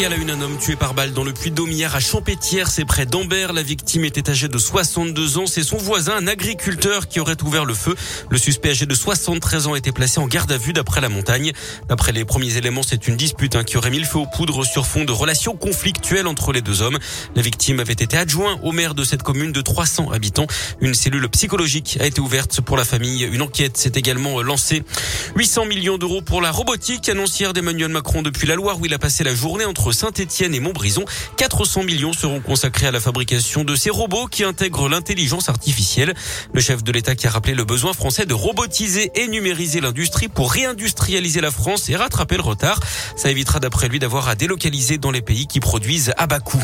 Et à la une, un homme tué par balle dans le puits d'Aume hier à Champétière, c'est près d'Ambert. La victime était âgée de 62 ans. C'est son voisin, un agriculteur, qui aurait ouvert le feu. Le suspect âgé de 73 ans été placé en garde à vue d'après la montagne. D'après les premiers éléments, c'est une dispute hein, qui aurait mis le feu aux poudres sur fond de relations conflictuelles entre les deux hommes. La victime avait été adjoint au maire de cette commune de 300 habitants. Une cellule psychologique a été ouverte pour la famille. Une enquête s'est également lancée. 800 millions d'euros pour la robotique, annoncière d'Emmanuel Macron depuis la Loire où il a passé la journée entre Saint-Etienne et Montbrison. 400 millions seront consacrés à la fabrication de ces robots qui intègrent l'intelligence artificielle. Le chef de l'État qui a rappelé le besoin français de robotiser et numériser l'industrie pour réindustrialiser la France et rattraper le retard. Ça évitera d'après lui d'avoir à délocaliser dans les pays qui produisent à bas coût.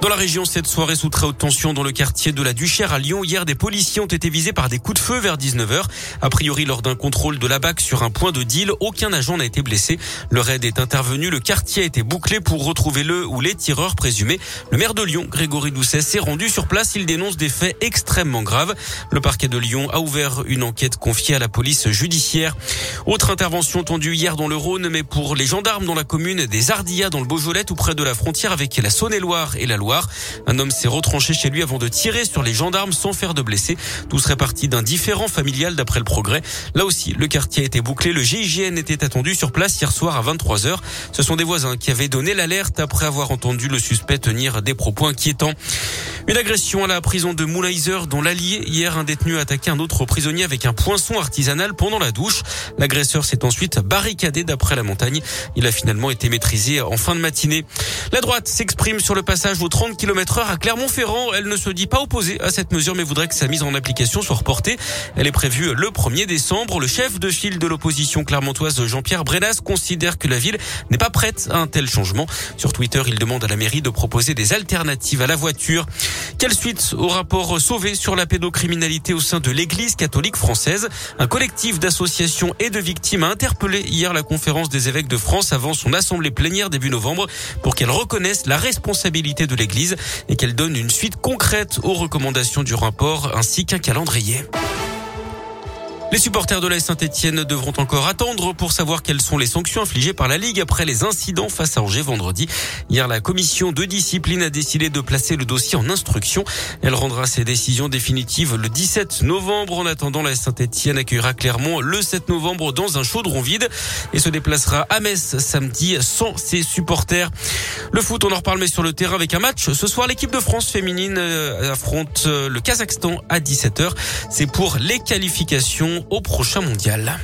Dans la région, cette soirée sous très haute tension dans le quartier de la Duchère à Lyon. Hier, des policiers ont été visés par des coups de feu vers 19h. A priori, lors d'un contrôle de la BAC sur un point de deal, aucun agent n'a été blessé. Le raid est intervenu. Le quartier a été bouclé pour retrouver le ou les tireurs présumés. Le maire de Lyon, Grégory Doucet, s'est rendu sur place. Il dénonce des faits extrêmement graves. Le parquet de Lyon a ouvert une enquête confiée à la police judiciaire. Autre intervention tendue hier dans le Rhône, mais pour les gendarmes dans la commune des Ardillas dans le Beaujolais, tout près de la frontière avec la Saône-et-Loire et la Loire. Un homme s'est retranché chez lui avant de tirer sur les gendarmes sans faire de blessés. Tout serait parti d'un différent familial d'après le progrès. Là aussi, le quartier a été bouclé. Le GIGN était attendu sur place hier soir à 23h. Ce sont des voisins qui avaient donné l'alerte après avoir entendu le suspect tenir des propos inquiétants. Une agression à la prison de Moulaiser dont l'allié hier un détenu a attaqué un autre prisonnier avec un poinçon artisanal pendant la douche. L'agresseur s'est ensuite barricadé d'après la montagne. Il a finalement été maîtrisé en fin de matinée. La droite s'exprime sur le passage aux 30 km heure à Clermont-Ferrand. Elle ne se dit pas opposée à cette mesure mais voudrait que sa mise en application soit reportée. Elle est prévue le 1er décembre. Le chef de file de l'opposition clermontoise Jean-Pierre Brenas considère que la ville n'est pas prête à un tel changement. Sur Twitter, il demande à la mairie de proposer des alternatives à la voiture. Quelle suite au rapport sauvé sur la pédocriminalité au sein de l'Église catholique française? Un collectif d'associations et de victimes a interpellé hier la conférence des évêques de France avant son assemblée plénière début novembre pour qu'elle reconnaisse la responsabilité de l'Église et qu'elle donne une suite concrète aux recommandations du rapport ainsi qu'un calendrier. Les supporters de la Saint-Etienne devront encore attendre pour savoir quelles sont les sanctions infligées par la Ligue après les incidents face à Angers vendredi. Hier, la commission de discipline a décidé de placer le dossier en instruction. Elle rendra ses décisions définitives le 17 novembre. En attendant, la Saint-Etienne accueillera Clermont le 7 novembre dans un chaudron vide et se déplacera à Metz samedi sans ses supporters. Le foot, on en reparle mais sur le terrain avec un match. Ce soir, l'équipe de France féminine euh, affronte euh, le Kazakhstan à 17h. C'est pour les qualifications au prochain mondial.